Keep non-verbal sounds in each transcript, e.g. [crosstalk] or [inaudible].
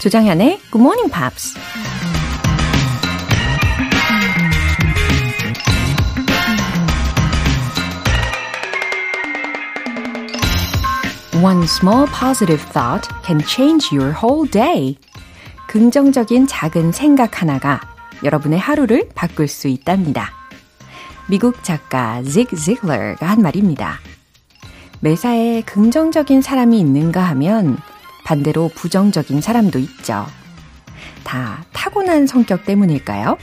조장현의 Good Morning Pops. One small positive thought can change your whole day. 긍정적인 작은 생각 하나가 여러분의 하루를 바꿀 수 있답니다. 미국 작가 직 지글러가 한 말입니다. 매사에 긍정적인 사람이 있는가 하면 반대로 부정적인 사람도 있죠. 다 타고난 성격 때문일까요?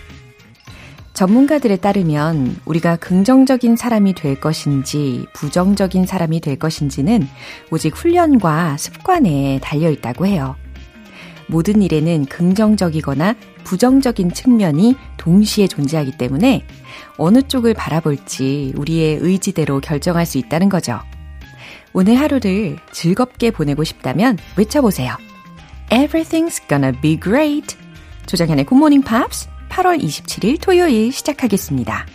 전문가들에 따르면 우리가 긍정적인 사람이 될 것인지 부정적인 사람이 될 것인지는 오직 훈련과 습관에 달려 있다고 해요. 모든 일에는 긍정적이거나 부정적인 측면이 동시에 존재하기 때문에 어느 쪽을 바라볼지 우리의 의지대로 결정할 수 있다는 거죠. 오늘 하루를 즐겁게 보내고 싶다면 외쳐보세요. Everything's gonna be great. 조정현의 Good Morning Pops 8월 27일 토요일 시작하겠습니다.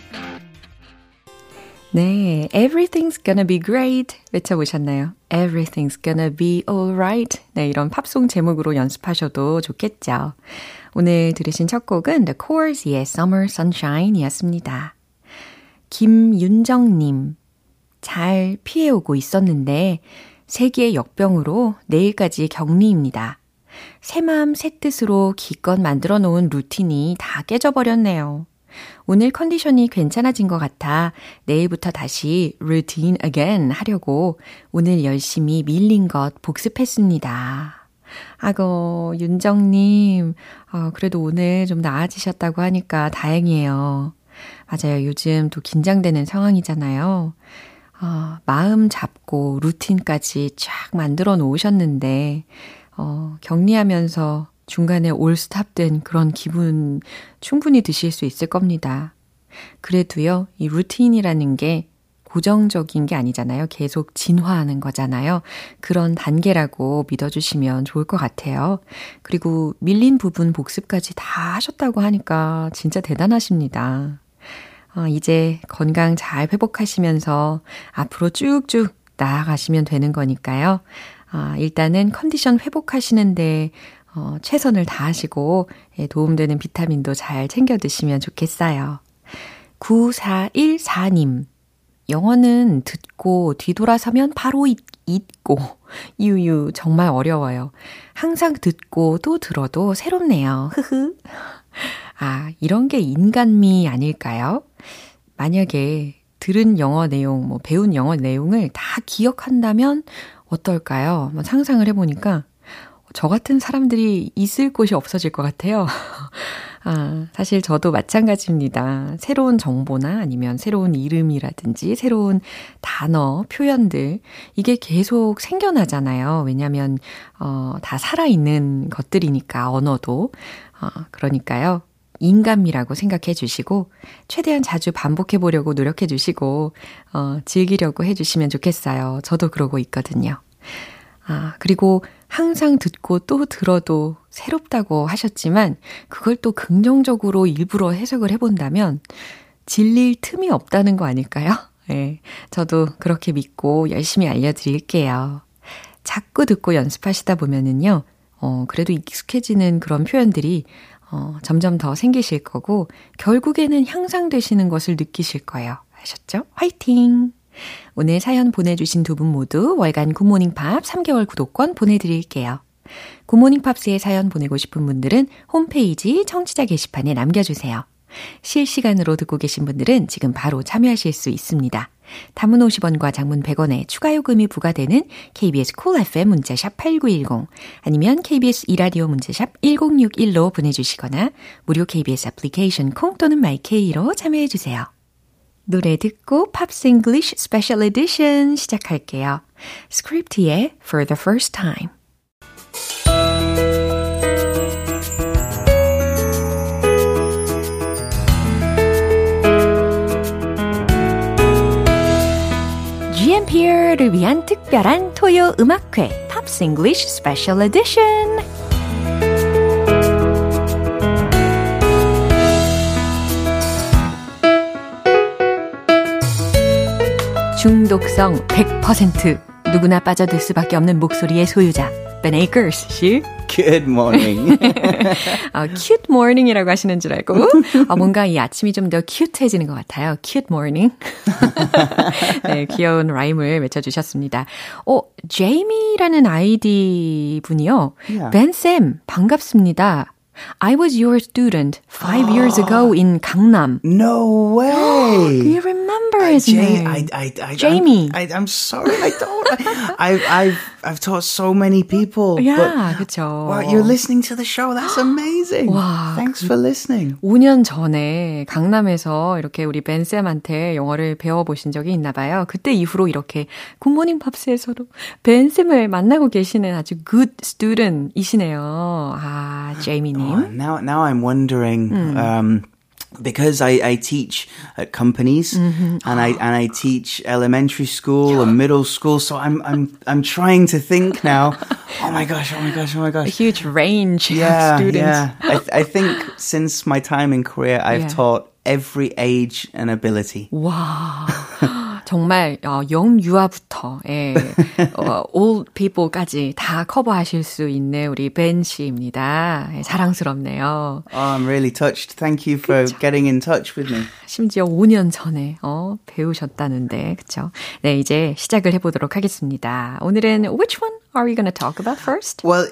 네, everything's gonna be great 외쳐보셨나요? everything's gonna be alright. 네, 이런 팝송 제목으로 연습하셔도 좋겠죠. 오늘 들으신 첫 곡은 The Cors의 Summer Sunshine 이었습니다. 김윤정님, 잘 피해오고 있었는데 세계의 역병으로 내일까지 격리입니다. 새 마음 새 뜻으로 기껏 만들어 놓은 루틴이 다 깨져버렸네요. 오늘 컨디션이 괜찮아진 것 같아 내일부터 다시 routine again 하려고 오늘 열심히 밀린 것 복습했습니다. 아고, 윤정님, 어, 그래도 오늘 좀 나아지셨다고 하니까 다행이에요. 맞아요. 요즘 또 긴장되는 상황이잖아요. 어, 마음 잡고 루틴까지 쫙 만들어 놓으셨는데, 어, 격리하면서 중간에 올스탑된 그런 기분 충분히 드실 수 있을 겁니다. 그래도요, 이 루틴이라는 게 고정적인 게 아니잖아요. 계속 진화하는 거잖아요. 그런 단계라고 믿어주시면 좋을 것 같아요. 그리고 밀린 부분 복습까지 다 하셨다고 하니까 진짜 대단하십니다. 어, 이제 건강 잘 회복하시면서 앞으로 쭉쭉 나아가시면 되는 거니까요. 아, 일단은 컨디션 회복하시는데 어, 최선을 다하시고 예, 도움되는 비타민도 잘 챙겨 드시면 좋겠어요. 9414님. 영어는 듣고 뒤돌아서면 바로 잊, 잊고 [laughs] 유유 정말 어려워요. 항상 듣고 또 들어도 새롭네요. 흐흐. [laughs] 아, 이런 게 인간미 아닐까요? 만약에 들은 영어 내용, 뭐 배운 영어 내용을 다 기억한다면 어떨까요? 뭐 상상을 해보니까 저 같은 사람들이 있을 곳이 없어질 것 같아요. [laughs] 아, 사실 저도 마찬가지입니다. 새로운 정보나 아니면 새로운 이름이라든지 새로운 단어, 표현들, 이게 계속 생겨나잖아요. 왜냐면, 어, 다 살아있는 것들이니까, 언어도. 어, 그러니까요. 인간미라고 생각해 주시고, 최대한 자주 반복해 보려고 노력해 주시고, 어, 즐기려고 해 주시면 좋겠어요. 저도 그러고 있거든요. 아, 그리고 항상 듣고 또 들어도 새롭다고 하셨지만, 그걸 또 긍정적으로 일부러 해석을 해본다면, 질릴 틈이 없다는 거 아닐까요? [laughs] 예. 네, 저도 그렇게 믿고 열심히 알려드릴게요. 자꾸 듣고 연습하시다 보면은요, 어, 그래도 익숙해지는 그런 표현들이 어, 점점 더 생기실 거고, 결국에는 향상되시는 것을 느끼실 거예요. 아셨죠? 화이팅! 오늘 사연 보내주신 두 분 모두 월간 굿모닝 팝스 3개월 구독권 보내드릴게요. 굿모닝 팝스의 사연 보내고 싶은 분들은 홈페이지 청취자 게시판에 남겨주세요. 실시간으로 듣고 계신 분들은 지금 바로 참여하실 수 있습니다. 단문 50원과 장문 100원에 추가 요금이 부과되는 KBS Cool FM 문자샵 8910 아니면 KBS 2라디오 문자샵 1061로 보내주시거나 무료 KBS 애플리케이션 콩 또는 my K로 참여해 주세요. 노래 듣고 Pops English Special Edition 시작할게요. Script의 For the First Time GMP를 위한 특별한 토요 음악회 Pops English Special Edition 중독성 100% 누구나 빠져들 수밖에 없는 목소리의 소유자 Ben Akers 씨 Good morning. 아, [laughs] cute morning이라고 하시는 줄 알고 아, 뭔가 이 아침이 좀 더 cute해지는 것 같아요. Cute morning. [laughs] 네, 귀여운 라임을 맺혀주셨습니다. 어, 제이미라는 아이디 분이요. Yeah. 벤쌤, 반갑습니다. I was your student five years ago in Gangnam. No Do way. you remember his Jay, name? I, I, I, Jamie. I'm, I, I'm sorry, I don't. I, I've, I've taught so many people. yeah, 그쵸. wow, you're listening to the show. That's amazing. 와, Thanks for listening. 5년 전에 강남에서 이렇게 우리 벤 쌤한테 영어를 배워보신 적이 있나 봐요. 그때 이후로 이렇게 굿모닝 팝스에서도 벤 쌤을 만나고 계시는 아주 good student이시네요. 아, 제이미님. Now, now I'm wondering. Um, because I, I teach at companies and I and I teach elementary school and middle school, so I'm I'm I'm trying to think now. [laughs] Oh my gosh! Oh my gosh! Oh my gosh! A huge range Yeah, of students. yeah. I, th- I think since my time in Korea, I've Yeah. taught every age and ability. 와. [laughs] 정말 어, 영유아부터 예, 어, old people까지 다 커버하실 수 있는 우리 벤 씨입니다. 예, 자랑스럽네요. Oh, I'm really touched. Thank you for getting in touch with me. 심지어 5년 전에 어, 배우셨다는데 그쵸? 네, 이제 시작을 해보도록 하겠습니다. 오늘은 which one are we going to talk about first? Well,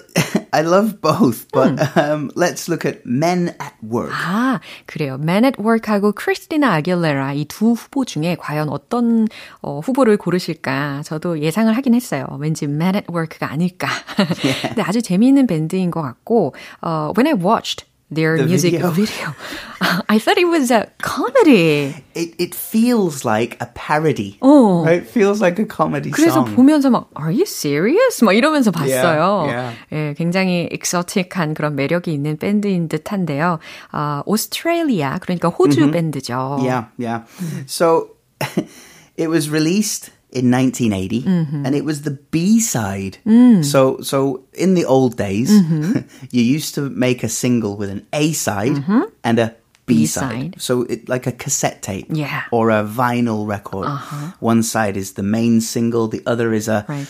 I love both, but um, let's look at men at work. 아, 그래요. Man at Work하고 크리스티나 아길레라 이 두 후보 중에 과연 어떤 어, 후보를 고르실까 저도 예상을 하긴 했어요. 왠지 Man at Work가 아닐까. [laughs] 근데 아주 재미있는 밴드인 것 같고 어, When I watched their The music video. video, [laughs] I thought it was a comedy. It it feels like a parody. 어. Right? It feels like a comedy 그래서 song. 보면서 막 Are you serious? 막 이러면서 봤어요. Yeah, 예, 굉장히 exotic한 그런 매력이 있는 밴드인 듯한데요. 아, 오스트레일리아 그러니까 호주 밴드죠. Yeah, yeah. So [laughs] it was released in 1980 mm-hmm. and it was the B-side. Mm. So so in the old days mm-hmm. [laughs] you used to make a single with an A-side mm-hmm. and a B-side. B-side. So it like a cassette tape Yeah. or a vinyl record. Uh-huh. One side is the main single, the other is a Right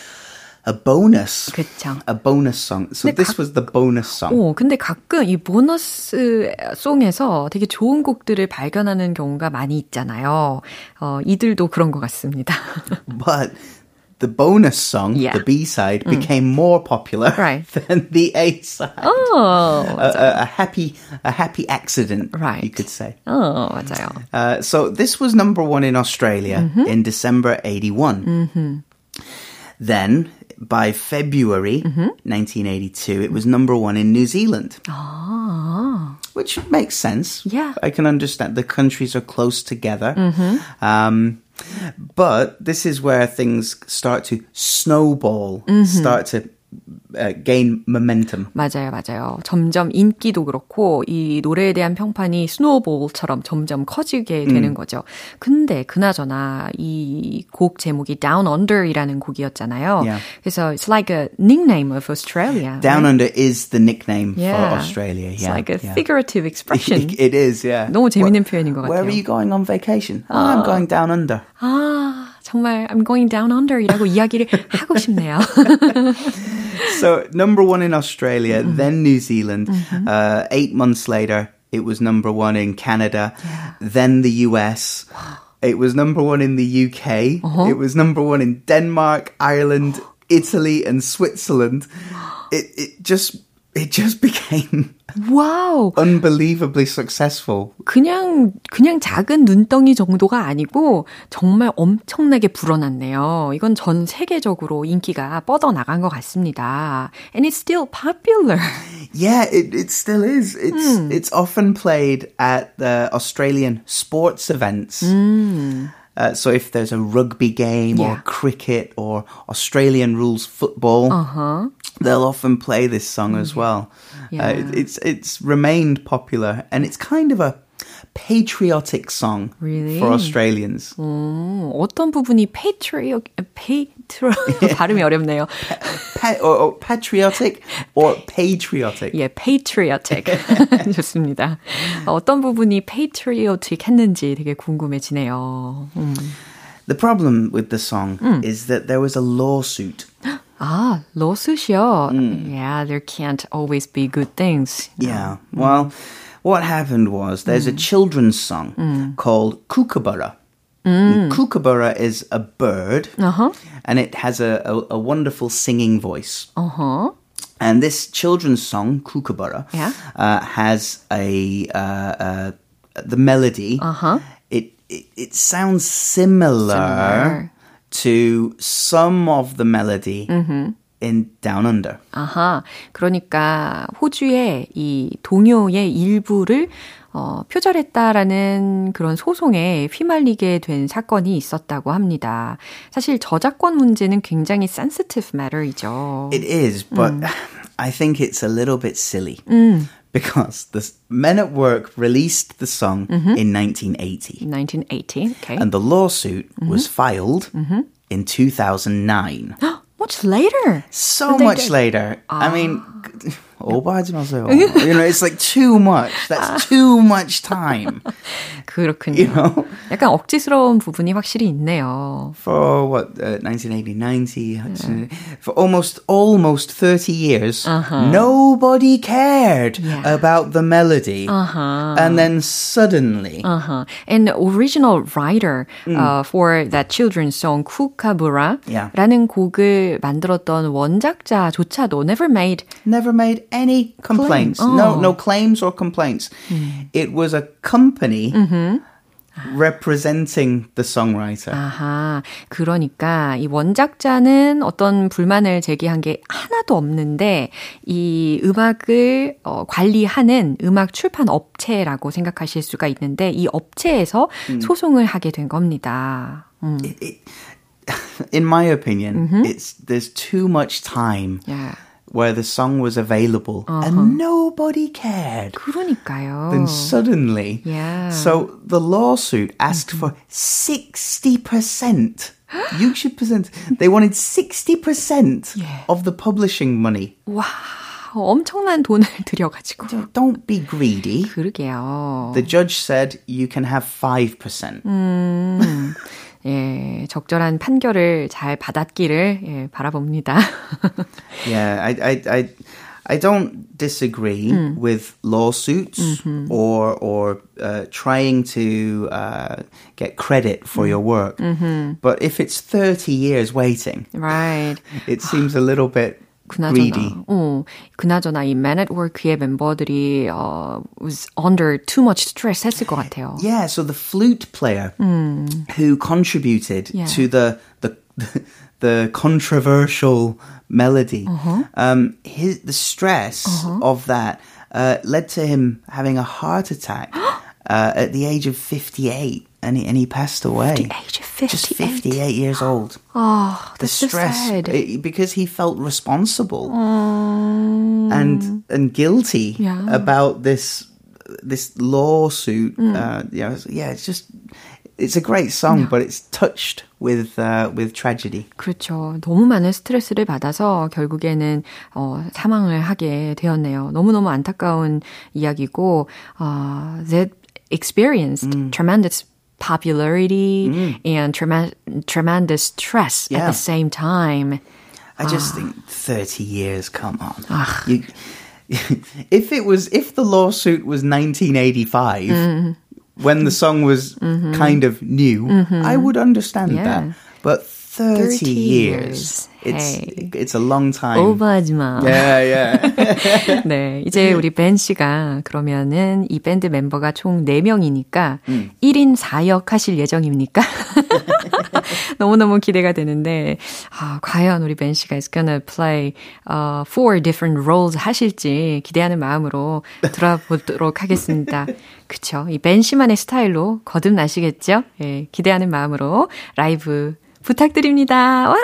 a bonus. 그쵸. A bonus song. So 근데 this 각- was the bonus song. 오, 근데 가끔 이 보너스 송에서 되게 좋은 곡들을 발견하는 경우가 많이 있잖아요. 어, 이들도 그런 것 같습니다. [laughs] But the bonus song, Yeah. the B side, became more popular [laughs] Right. than the A side. 어, A, a, a happy, a happy accident, Right. you could say. 어, 맞아요. Uh, so this was number one in Australia in December '81. Then, by February mm-hmm. 1982, it was number one in New Zealand. Ah. Which makes sense. Yeah. I can understand. The countries are close together. Mm-hmm. Um, but this is where things start to snowball, mm-hmm. start to gain momentum. 맞아요, 맞아요. 점점 인기도 그렇고 이 노래에 대한 평판이 스노우볼처럼 점점 커지게 되는 거죠. 근데 그나저나 이 곡 제목이 Down Under이라는 곡이었잖아요. Yeah. 그래서 it's like a nickname of Australia. Down right? Under is the nickname Yeah. for Australia. It's yeah, like a yeah. figurative expression. it is, yeah. 너무 재밌는 Where- 표현인 것 Where 같아요. are you going on vacation? Oh, I'm going down under. 아, 정말 I'm going down under이라고 이야기를 하고 싶네요. So number one in Australia, mm-hmm. then New Zealand. Mm-hmm. Uh, eight months later, it was number one in Canada, then the US. It was number one in the UK. Uh-huh. It was number one in Denmark, Ireland, [gasps] Italy, and Switzerland. It it just it just [laughs] became 와우. unbelievably successful. 그냥 그냥 작은 눈덩이 정도가 아니고 정말 엄청나게 불어났네요. 이건 전 세계적으로 인기가 뻗어 나간 것 같습니다. And it's still popular. Yeah, it, it still is. It's it's often played at the Australian sports events. Uh, so if there's a rugby game Yeah. or cricket or Australian rules football, they'll often play this song as well. Yeah. Uh, it, it's it's remained popular and it's kind of a patriotic song Really? for Australians. 음, 어떤 부분이 patriot, patriot [laughs] 발음이 어렵네요. [laughs] Pa- or, or patriotic or patriotic. 예, patriotic. [laughs] 좋습니다. 어떤 부분이 patriotic 했는지 되게 궁금해지네요. 음. The problem with the song is that there was a lawsuit [gasps] 아, lawsuit이요. Yeah, there can't always be good things. Yeah. Well, what happened was there's a children's song called Kookaburra. Kookaburra is a bird, Uh-huh. and it has a, a, a wonderful singing voice. Uh-huh. And this children's song, Kookaburra, Yeah. uh, has a uh, uh, the melody. Uh-huh. It, it it sounds similar, Similar. to some of the melody Mm-hmm. in Down Under. 아하. 그러니까 호주의 이 동요의 일부를 어, 표절했다라는 그런 소송에 휘말리게 된 사건이 있었다고 합니다. 사실 저작권 문제는 굉장히 sensitive matter이죠. It is, but Mm. I think it's a little bit silly because the Men at Work released the song Mm-hmm. in 1980, 1980. Okay. and the lawsuit Mm-hmm. was filed in 2009. [gasps] Much later. so much did. later. I mean, Ah. 오버하지 마세요. [laughs] you know, it's like too much. That's too much time. [laughs] 그렇군요. You know, 약간 억지스러운 부분이 확실히 있네요. for what uh, 1980, 90, for almost almost 30 years, nobody cared Yeah. about the melody, Uh-huh. and then suddenly, Uh-huh. And the original writer uh, for that children's song Yeah. 쿠카부라라는 곡을 만들었던 원작자조차도 never made never made any complaints. Claim. No, Oh. no claims or complaints. It was a company representing the songwriter. 아하, 그러니까 이 원작자는 어떤 불만을 제기한 게 하나도 없는데 이 음악을 어, 관리하는 음악 출판 업체라고 생각하실 수가 있는데 이 업체에서 소송을 하게 된 겁니다. 음. in my opinion, it's there's too much time Yeah. where the song was available and nobody cared. 그러니까요. Then suddenly, Yeah. so the lawsuit asked for sixty percent. 60%. They wanted 60% Yeah. of the publishing money. 와, 엄청난 돈을 [laughs] 들여가지고. Don't be greedy. 그러게요. The judge said you can have 5%. 예, 적절한 판결을 잘 받았기를 예, 바라봅니다. [laughs] Yeah, I, I, I, I don't disagree with lawsuits or or uh, trying to uh, get credit for your work. But if it's thirty years waiting, right. it seems a little bit greedy. 그나저나, 어, 그나저나 이 Man at Work의 멤버들이 어, was under too much stress 했을 것 같아요. Yeah, so the flute player who contributed Yeah. to the the the controversial melody, um, his the stress of that uh, led to him having a heart attack [gasps] uh, at the age of fifty eight, and he, and he passed away. age of 58. Just fifty eight years old. [gasps] Oh, The that's so stress sad. eh, because he felt responsible and and guilty Yeah. about this this lawsuit. Uh, yeah, it's- yeah, it's just it's a great song, but it's touched with uh, with tragedy. 그렇죠. 너무 많은 스트레스를 받아서 결국에는 어, 사망을 하게 되었네요. 너무너무 안타까운 이야기고 어, that experienced tremendous popularity mm. and trema- tremendous stress at the same time. I just ah. think thirty years. Come on, you, [laughs] if it was if the lawsuit was nineteen eighty five. Mm-hmm. When the song was mm-hmm. kind of new, mm-hmm. I would understand Yeah. that. But 30, 30 years, it's Hey. it's a long time. 오버하지 마. Yeah, yeah. [laughs] 네, 이제 우리 벤 씨가 그러면은 이 밴드 멤버가 총 4명이니까 1인 4역 하실 예정입니까? [laughs] 너무너무 기대가 되는데 아, 과연 우리 벤 씨가 is gonna play uh, four different roles 하실지 기대하는 마음으로 들어보도록 하겠습니다. [laughs] 그쵸? 이 벤 씨만의 스타일로 거듭나시겠죠? 예, 기대하는 마음으로 라이브 부탁드립니다. 와!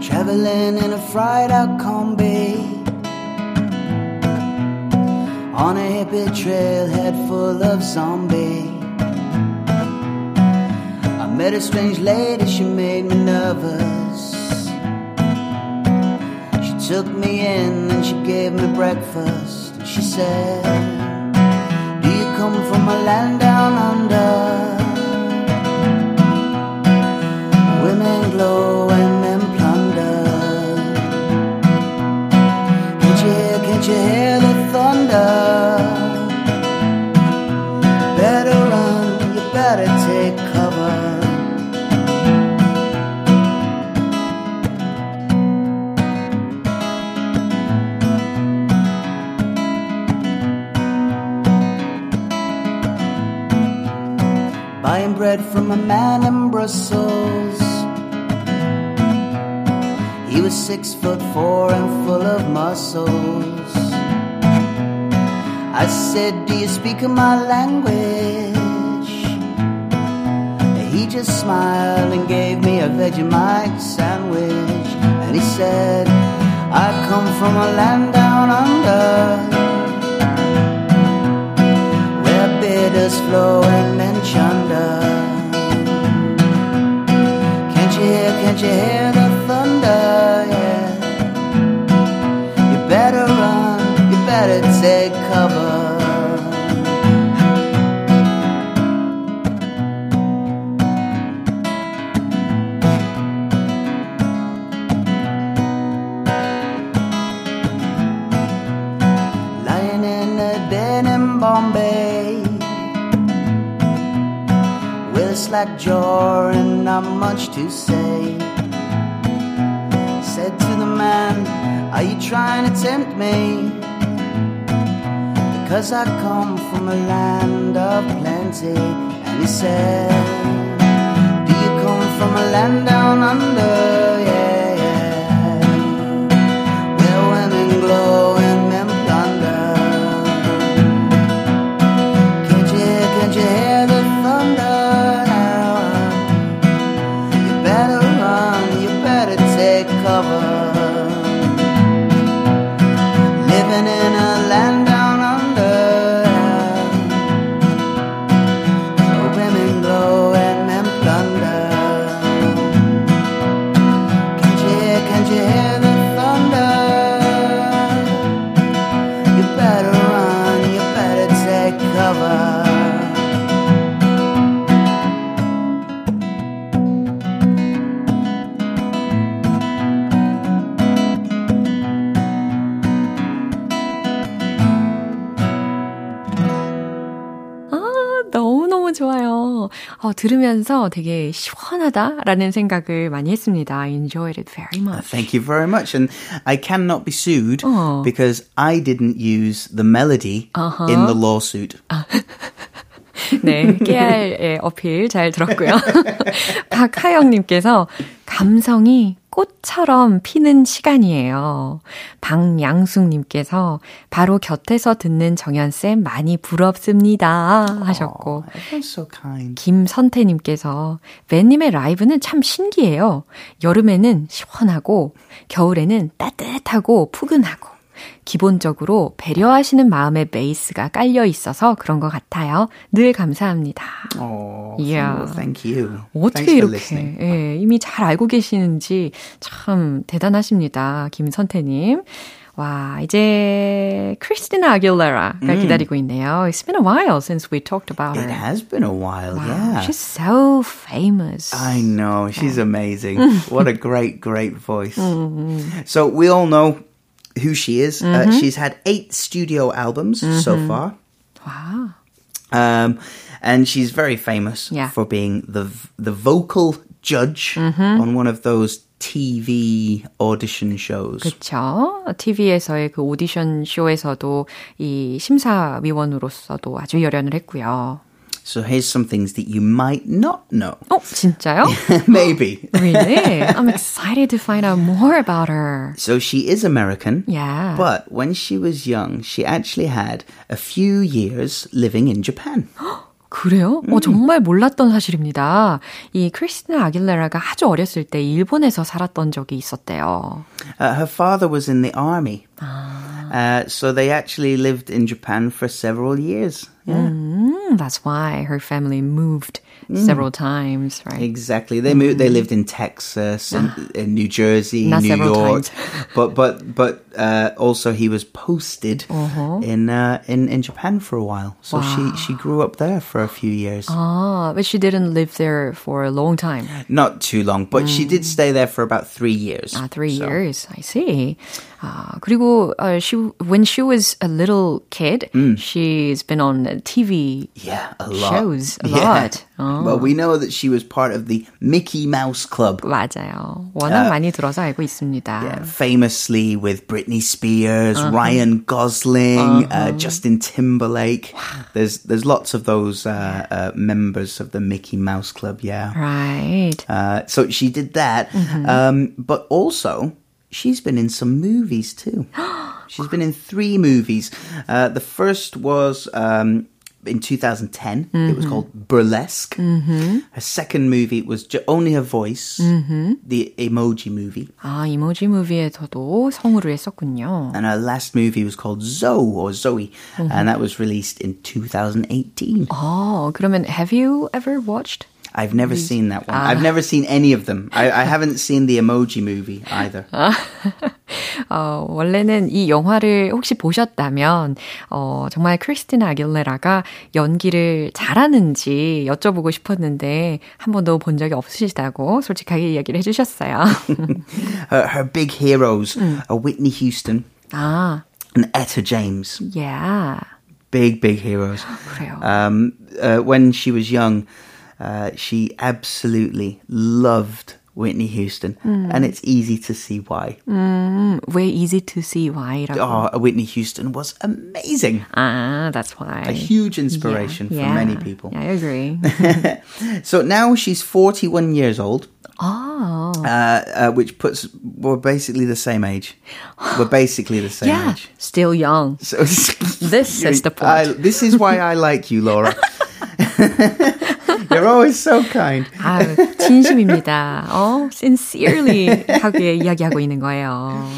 Traveling in a fried out combi on a hippie trailhead full of zombie. I met a strange lady, she made me nervous. Took me in and she gave me breakfast. And she said, Do you come from a land down under? Speak my language? He just smiled and gave me a Vegemite sandwich. And he said, I come from a land down under where bitters flow and then chunder. Can't you hear, can't you hear the thunder? Yeah. You better run, you better take cover. Slack jaw and not much to say. Said to the man, Are you trying to tempt me? Because I come from a land of plenty. And he said, Do you come from a land down under? Yeah. 들으면서 되게 시원하다라는 생각을 많이 했습니다. I enjoyed it very much. Thank you very much. And I cannot be sued Oh. because I didn't use the melody Uh-huh. in the lawsuit. 네, 깨알의 어필 잘 들었고요. 박하영님께서 감성이 꽃처럼 피는 시간이에요. 박양숙님께서 바로 곁에서 듣는 정연쌤 많이 부럽습니다. 하셨고. Everyone's so. 김선태님께서 웬님의 라이브는 참 신기해요. 여름에는 시원하고 겨울에는 따뜻하고 푸근하고 기본적으로 배려하시는 마음의 베이스가 깔려 있어서 그런 것 같아요. 늘 감사합니다. Oh, Yeah. thank you. 어떻게 이렇게. 예, 이미 잘 알고 계시는지 참 대단하십니다. 김선태님. 와, 이제 크리스티나 아길레라가 기다리고 있네요. It's been a while since we talked about her. It has been a while, Wow, yeah. She's so famous. I know, she's amazing. what a great, great voice. Mm-hmm. So we all know who she is. Uh, she's had eight studio albums so Mm-hmm. far. Wow. Um, and she's very famous Yeah. for being the the vocal judge Mm-hmm. on one of those TV audition shows. 그렇죠. TV에서의 그 오디션 쇼에서도 이 심사위원으로서도 아주 열연을 했고요. So here's some things that you might not know. 어, 진짜요? [laughs] Maybe. [laughs] really? I'm excited to find out more about her. So she is American. Yeah. But when she was young, she actually had a few years living in Japan. [gasps] 그래요? 어, 정말 몰랐던 사실입니다. 이 크리스티나 아길레라가 아주 어렸을 때 일본에서 살았던 적이 있었대요. Uh, her father was in the army. Uh, so they actually lived in Japan for several years. Yeah. Mm, that's why her family moved several times, right? Exactly. They moved. They lived in Texas and [sighs] in New Jersey, Not New York. times. [laughs] but but but uh, also he was posted in uh, in in Japan for a while. So she she grew up there for a few years. Ah, but she didn't live there for a long time. Not too long, but she did stay there for about three years. Ah, three So, years. I see. 아, 그리고 uh, she when she was a little kid, she's been on TV Yeah, a lot. shows a Yeah. lot. 어. Well, [laughs] we know that she was part of the Mickey Mouse Club. 맞아요. 워낙 많이 들어서 알고 있습니다. Yeah, famously with Britney Spears, Ryan Gosling, uh, Justin Timberlake. There's there's lots of those uh, uh, members of the Mickey Mouse Club. Yeah. Right. Uh, so she did that, um, but also she's been in some movies too. [gasps] she's been in three movies. Uh, the first was. Um, in 2010, it was called Burlesque. Her second movie was ju- only her voice, the Emoji movie. 아, 이모지 무비에서도 성우를 했었군요. And her last movie was called Zoe or Zoe, and that was released in 2018. 어, 그러면 have you ever watched? I've never seen that one. I've never seen any of them. I, I [laughs] haven't seen the Emoji movie either. [laughs] 어, 원래는 이 영화를 혹시 보셨다면, 어, 정말 크리스티나 아길레라가 연기를 잘하는지 여쭤보고 싶었는데, 한 번도 본 적이 없으시다고 솔직하게 이야기를 해주셨어요. [laughs] Her, her big heroes are Whitney Houston 아, and Etta James. yeah. Big, big heroes. [gasps] 그래요. Um, uh, when she was young, uh, she absolutely loved Whitney Houston, mm. and it's easy to see why. Mm, very easy to see why. Oh, Whitney Houston was amazing. Ah, that's why. A huge inspiration yeah, for yeah, many people. I agree. [laughs] [laughs] so now she's 41 years old. Oh. Uh, uh, which puts, we're basically the same age. We're basically the [gasps] same yeah, age. still young. So, this [laughs] is the point. I, this is why I like you, Laura. You're always so kind. [laughs] 아, 진심입니다. 어, sincerely 하게 이야기하고 있는 거예요.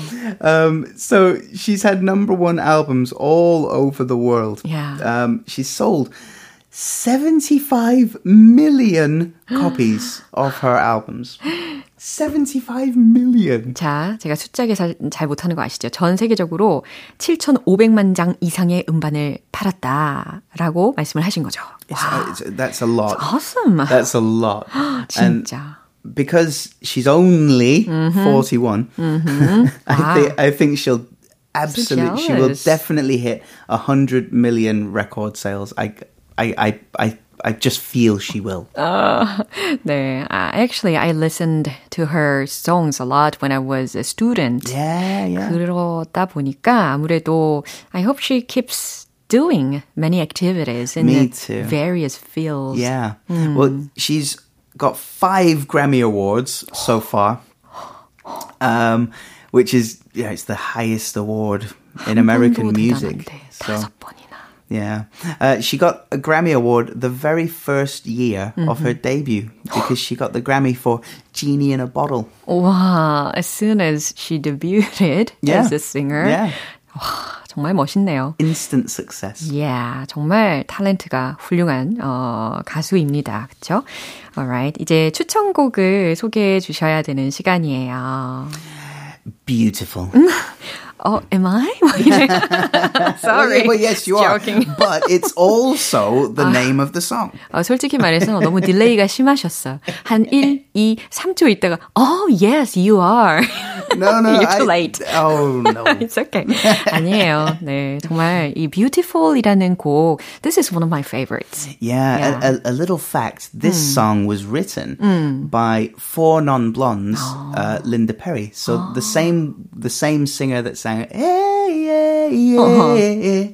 Um, so she's had number one albums all over the world. Yeah. Um, she's sold 75 million copies [gasps] of her albums. 75 million. 자, 제가 숫자 계산 잘 못하는 거 아시죠? 전 세계적으로 7,500만 장 이상의 음반을 팔았다라고 말씀을 하신 거죠. It's- it's- that's a lot. Awesome. That's a lot. [gasps] and 진짜. because she's only 41, [laughs] I, think, I think she'll absolutely, she will jealous. definitely hit 100 million record sales. I, I, I, I, I just feel she will. [laughs] 네, uh, actually I listened to her songs a lot when I was a student. yeah, yeah. 그러다 보니까 아무래도 I hope she keeps doing many activities in Me the too. various fields. Yeah. Well, she's got five Grammy Awards so far, um, which is, yeah, it's the highest award in American 번도 music. 대단한데, So, 다섯 번이나. Yeah. Uh, she got a Grammy Award the very first year of her debut because she got the Grammy for Genie in a Bottle. 와, as soon as she debuted Yeah. as a singer. Yeah. 와, 정말 멋있네요. Instant success. Yeah, 정말 탤런트가 훌륭한 어, 가수입니다. 그렇죠? Alright, 이제 추천곡을 소개해 주셔야 되는 시간이에요. Beautiful. 어, am I? 막 이래. [laughs] [laughs] Sorry. Well, yes, you are. Joking. [laughs] But it's also the name of the song. 어, 솔직히 말해서 너무 딜레이가 심하셨어요. 한 1, 2, 3초 있다가 Oh, yes, you are. No, no. [laughs] You're too I- late. Oh, no. [laughs] It's okay. 아니에요. 네, 정말 이 Beautiful이라는 곡 This is one of my favorites. Yeah, Yeah. A, a, a little fact. This song was written by four non-blondes, uh, Linda Perry. So the same, the same singer that sang, hey, yeah, yeah,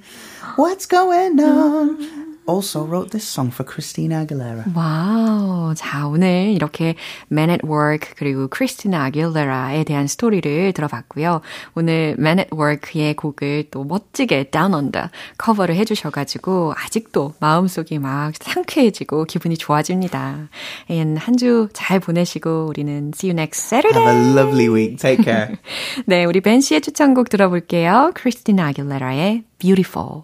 what's going on? Also wrote this song for Christina Aguilera. Wow. 자, 오늘 이렇게 Men at Work 그리고 크리스티나 아길레라에 대한 스토리를 들어봤고요. 오늘 Men at Work의 곡을 또 멋지게 Down Under 커버를 해주셔가지고 아직도 마음속이 막 상쾌해지고 기분이 좋아집니다. 한주 잘 보내시고 우리는 see you next Saturday. Have a lovely week. Take care. 네, 우리 벤 씨의 추천곡 들어볼게요. 크리스티나 아길레라의 Beautiful.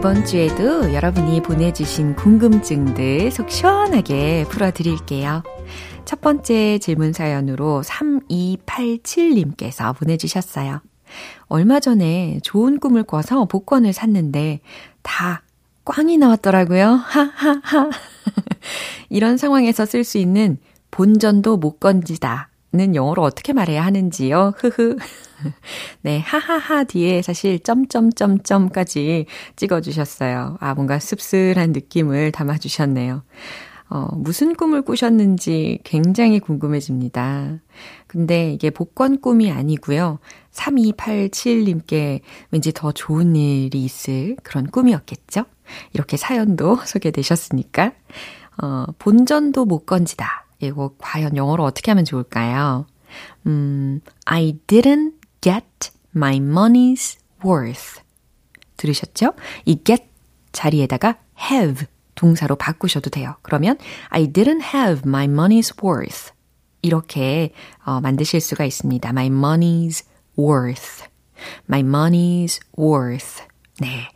이번 주에도 여러분이 보내주신 궁금증들 속 시원하게 풀어드릴게요. 첫 번째 질문 사연으로 3287님께서 보내주셨어요. 얼마 전에 좋은 꿈을 꿔서 복권을 샀는데 다 꽝이 나왔더라고요. 하하하. [laughs] 이런 상황에서 쓸 수 있는 본전도 못 건지다. 는 영어로 어떻게 말해야 하는지요? 흐흐. [laughs] 네, 하하하 뒤에 사실 점점점점까지 찍어주셨어요. 아, 뭔가 씁쓸한 느낌을 담아주셨네요. 어, 무슨 꿈을 꾸셨는지 굉장히 궁금해집니다. 근데 이게 복권 꿈이 아니고요. 3287님께 왠지 더 좋은 일이 있을 그런 꿈이었겠죠? 이렇게 사연도 [laughs] 소개되셨으니까. 어, 본전도 못 건지다. 이거 과연 영어로 어떻게 하면 좋을까요? 음, I didn't get my money's worth. 들으셨죠? 이 get 자리에다가 have 동사로 바꾸셔도 돼요. 그러면 I didn't have my money's worth. 이렇게 어, 만드실 수가 있습니다. My money's worth. My money's worth. 네.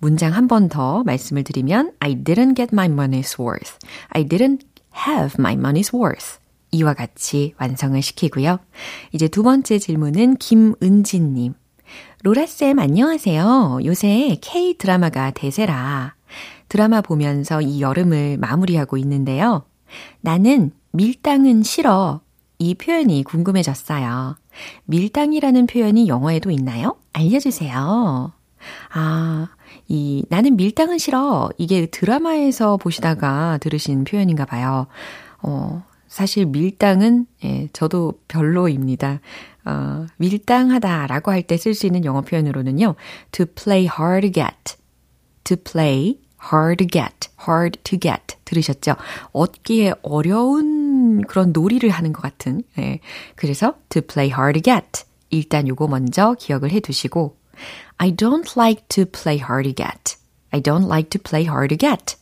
문장 한 번 더 말씀을 드리면 I didn't get my money's worth. I didn't have my money's worth. 이와 같이 완성을 시키고요. 이제 두 번째 질문은 김은지님. 로라쌤 안녕하세요. 요새 K 드라마가 대세라 드라마 보면서 이 여름을 마무리하고 있는데요. 나는 밀당은 싫어. 이 표현이 궁금해졌어요. 밀당이라는 표현이 영어에도 있나요? 알려주세요. 아, 이 나는 밀당은 싫어. 이게 드라마에서 보시다가 들으신 표현인가 봐요. 어, 사실 밀당은 예, 저도 별로입니다. 어, 밀당하다라고 할 때 쓸 수 있는 영어 표현으로는요. to play hard to get. to play hard to get, hard to get 들으셨죠? 얻기에 어려운 그런 놀이를 하는 것 같은. 예. 그래서 to play hard to get 일단 요거 먼저 기억을 해 두시고 I don't like to play hard to get. I don't like to play hard to get.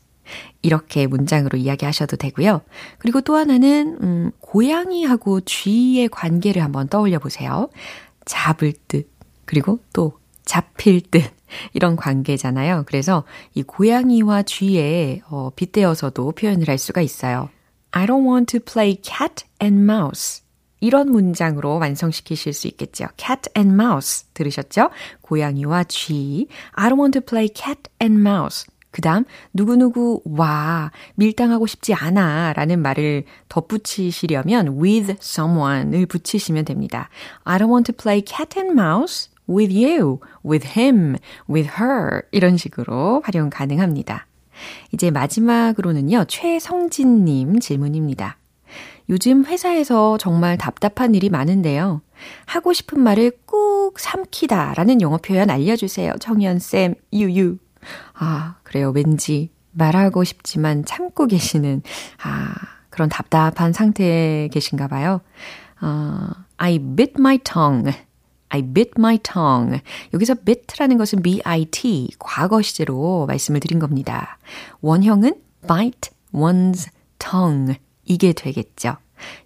이렇게 문장으로 이야기하셔도 되고요. 그리고 또 하나는 음, 고양이하고 쥐의 관계를 한번 떠올려 보세요. 잡을 듯 그리고 또 잡힐 듯 [laughs] 이런 관계잖아요. 그래서 이 고양이와 쥐에 어, 빗대어서도 표현을 할 수가 있어요. I don't want to play cat and mouse. 이런 문장으로 완성시키실 수 있겠죠. cat and mouse 들으셨죠? 고양이와 쥐. I don't want to play cat and mouse. 그 다음, 누구누구, 와, 밀당하고 싶지 않아 라는 말을 덧붙이시려면 with someone을 붙이시면 됩니다. I don't want to play cat and mouse with you, with him, with her 이런 식으로 활용 가능합니다. 이제 마지막으로는요, 최성진님 질문입니다. 요즘 회사에서 정말 답답한 일이 많은데요. 하고 싶은 말을 꾹 삼키다 라는 영어 표현 알려주세요. 정연쌤, 유유. 아, 그래요. 왠지 말하고 싶지만 참고 계시는, 아, 그런 답답한 상태에 계신가 봐요. 어, I bit my tongue. I bit my tongue. 여기서 bit라는 것은 bit, 과거 시제로 말씀을 드린 겁니다. 원형은 bite one's tongue. 이게 되겠죠.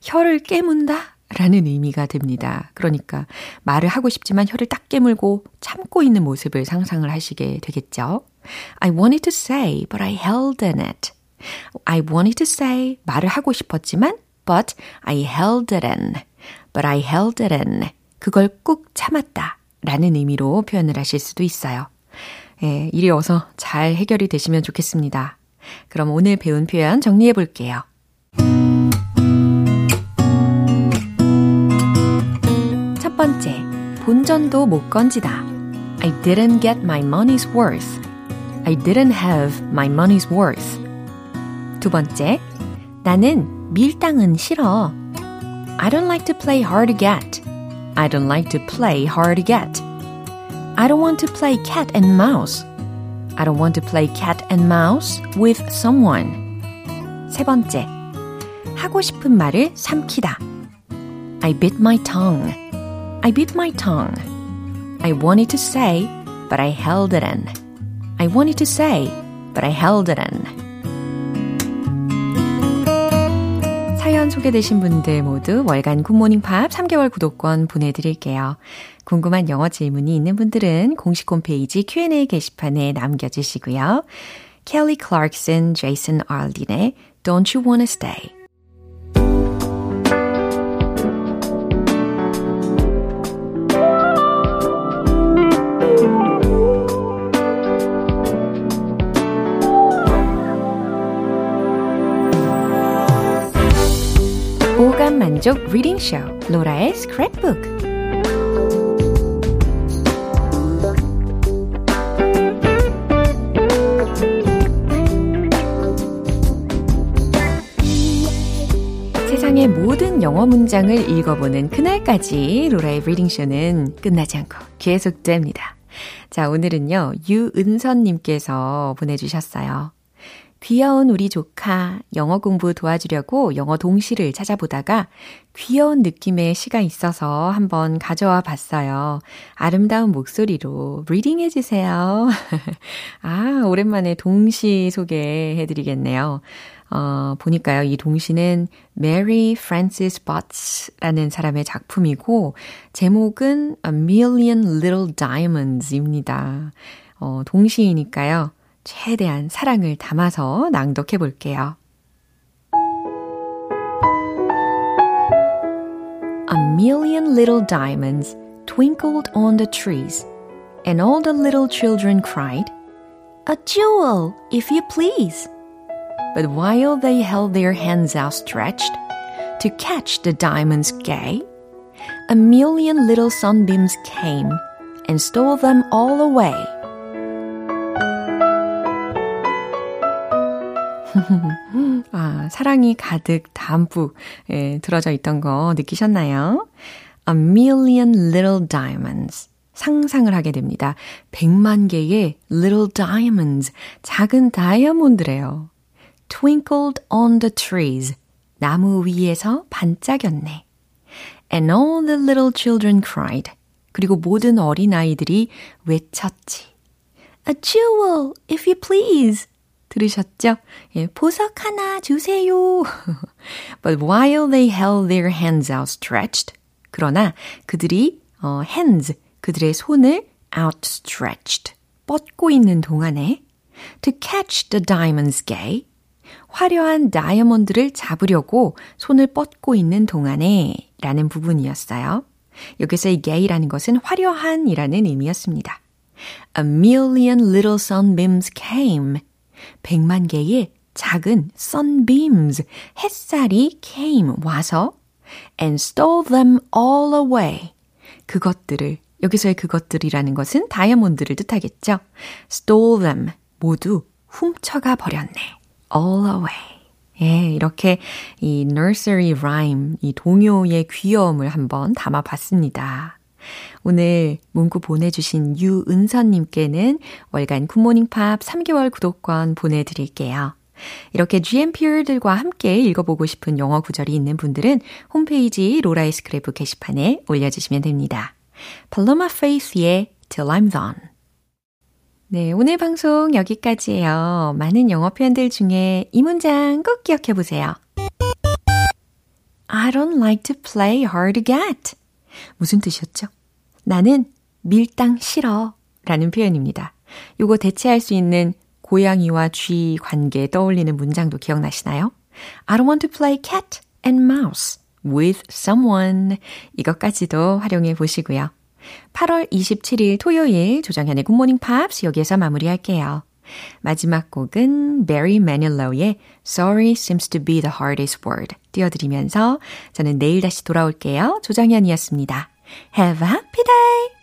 혀를 깨문다? 라는 의미가 됩니다. 그러니까 말을 하고 싶지만 혀를 딱 깨물고 참고 있는 모습을 상상을 하시게 되겠죠. I wanted to say, but I held in it. I wanted to say, 말을 하고 싶었지만, but I held it in. But I held it in. 그걸 꾹 참았다. 라는 의미로 표현을 하실 수도 있어요. 예, 이리 어서 잘 해결이 되시면 좋겠습니다. 그럼 오늘 배운 표현 정리해 볼게요. 번째, 본전도 못 건지다. I didn't get my money's worth. I didn't have my money's worth. 두 번째, 나는 밀당은 싫어. I don't like to play hard to get. I don't like to play hard to get. I don't want to play cat and mouse. I don't want to play cat and mouse with someone. 세 번째. 하고 싶은 말을 삼키다. I bit my tongue. I bit my tongue. I wanted to say, but I held it in. I wanted to say, but I held it in. 사연 소개되신 분들 모두 월간 굿모닝 팝 3개월 구독권 보내드릴게요. 궁금한 영어 질문이 있는 분들은 공식 홈페이지 Q&A 게시판에 남겨주시고요. Kelly Clarkson, Jason Arden의 Don't You Wanna Stay 오감 만족 리딩 쇼 로라의 스크랩북 세상의 모든 영어 문장을 읽어보는 그날까지 로라의 reading 쇼는 끝나지 않고 계속됩니다. 자, 오늘은요, 유은선님께서 보내주셨어요. 귀여운 우리 조카 영어 공부 도와주려고 영어 동시를 찾아보다가 귀여운 느낌의 시가 있어서 한번 가져와 봤어요. 아름다운 목소리로 reading 해주세요. [laughs] 아, 오랜만에 동시 소개해 드리겠네요. 어, 보니까요, 이 동시는 Mary Frances Botts라는 사람의 작품이고, 제목은 A Million Little Diamonds입니다. 어, 동시이니까요, 최대한 사랑을 담아서 낭독해 볼게요. A million little diamonds twinkled on the trees, and all the little children cried, A jewel, if you please. But while they held their hands outstretched to catch the diamonds gay, a million little sunbeams came and stole them all away. 아, 사랑이 가득 담뿍 예, 들어져 있던 거 느끼셨나요? A million little diamonds. 상상을 하게 됩니다. 100만 개의 little diamonds. 작은 다이아몬드래요. twinkled on the trees. 나무 위에서 반짝였네. And all the little children cried. 그리고 모든 어린아이들이 외쳤지. A jewel, if you please. 들으셨죠? 예, 보석 하나 주세요. But while they held their hands outstretched, 그러나 그들이 어, hands, 그들의 손을 outstretched, 뻗고 있는 동안에 to catch the diamond's gay, 화려한 다이아몬드를 잡으려고 손을 뻗고 있는 동안에 라는 부분이었어요. 여기서 이 gay라는 것은 화려한이라는 의미였습니다. A million little sunbeams came. 100만 개의 작은 sunbeams, 햇살이 came, 와서 and stole them all away. 그것들을, 여기서의 그것들이라는 것은 다이아몬드를 뜻하겠죠. stole them, 모두 훔쳐가 버렸네. all away. 예, 이렇게 이 nursery rhyme, 이 동요의 귀여움을 한번 담아봤습니다. 오늘 문구 보내주신 유은선님께는 월간 굿모닝 팝 3개월 구독권 보내드릴게요. 이렇게 GMP들과 함께 읽어보고 싶은 영어 구절이 있는 분들은 홈페이지 로라의 스크랩북 게시판에 올려주시면 됩니다. Paloma Faith의 Till I'm Done 네, 오늘 방송 여기까지예요. 많은 영어 표현들 중에 이 문장 꼭 기억해 보세요. I don't like to play hard to get. 무슨 뜻이었죠? 나는 밀당 싫어 라는 표현입니다. 요거 대체할 수 있는 고양이와 쥐 관계 떠올리는 문장도 기억나시나요? I don't want to play cat and mouse with someone. 이것까지도 활용해 보시고요. 8월 27일 토요일 조정현의 굿모닝 팝스 여기에서 마무리할게요. 마지막 곡은 Barry Manilow의 Sorry seems to be the hardest word 띄워드리면서 저는 내일 다시 돌아올게요. 조정현이었습니다. Have a happy day!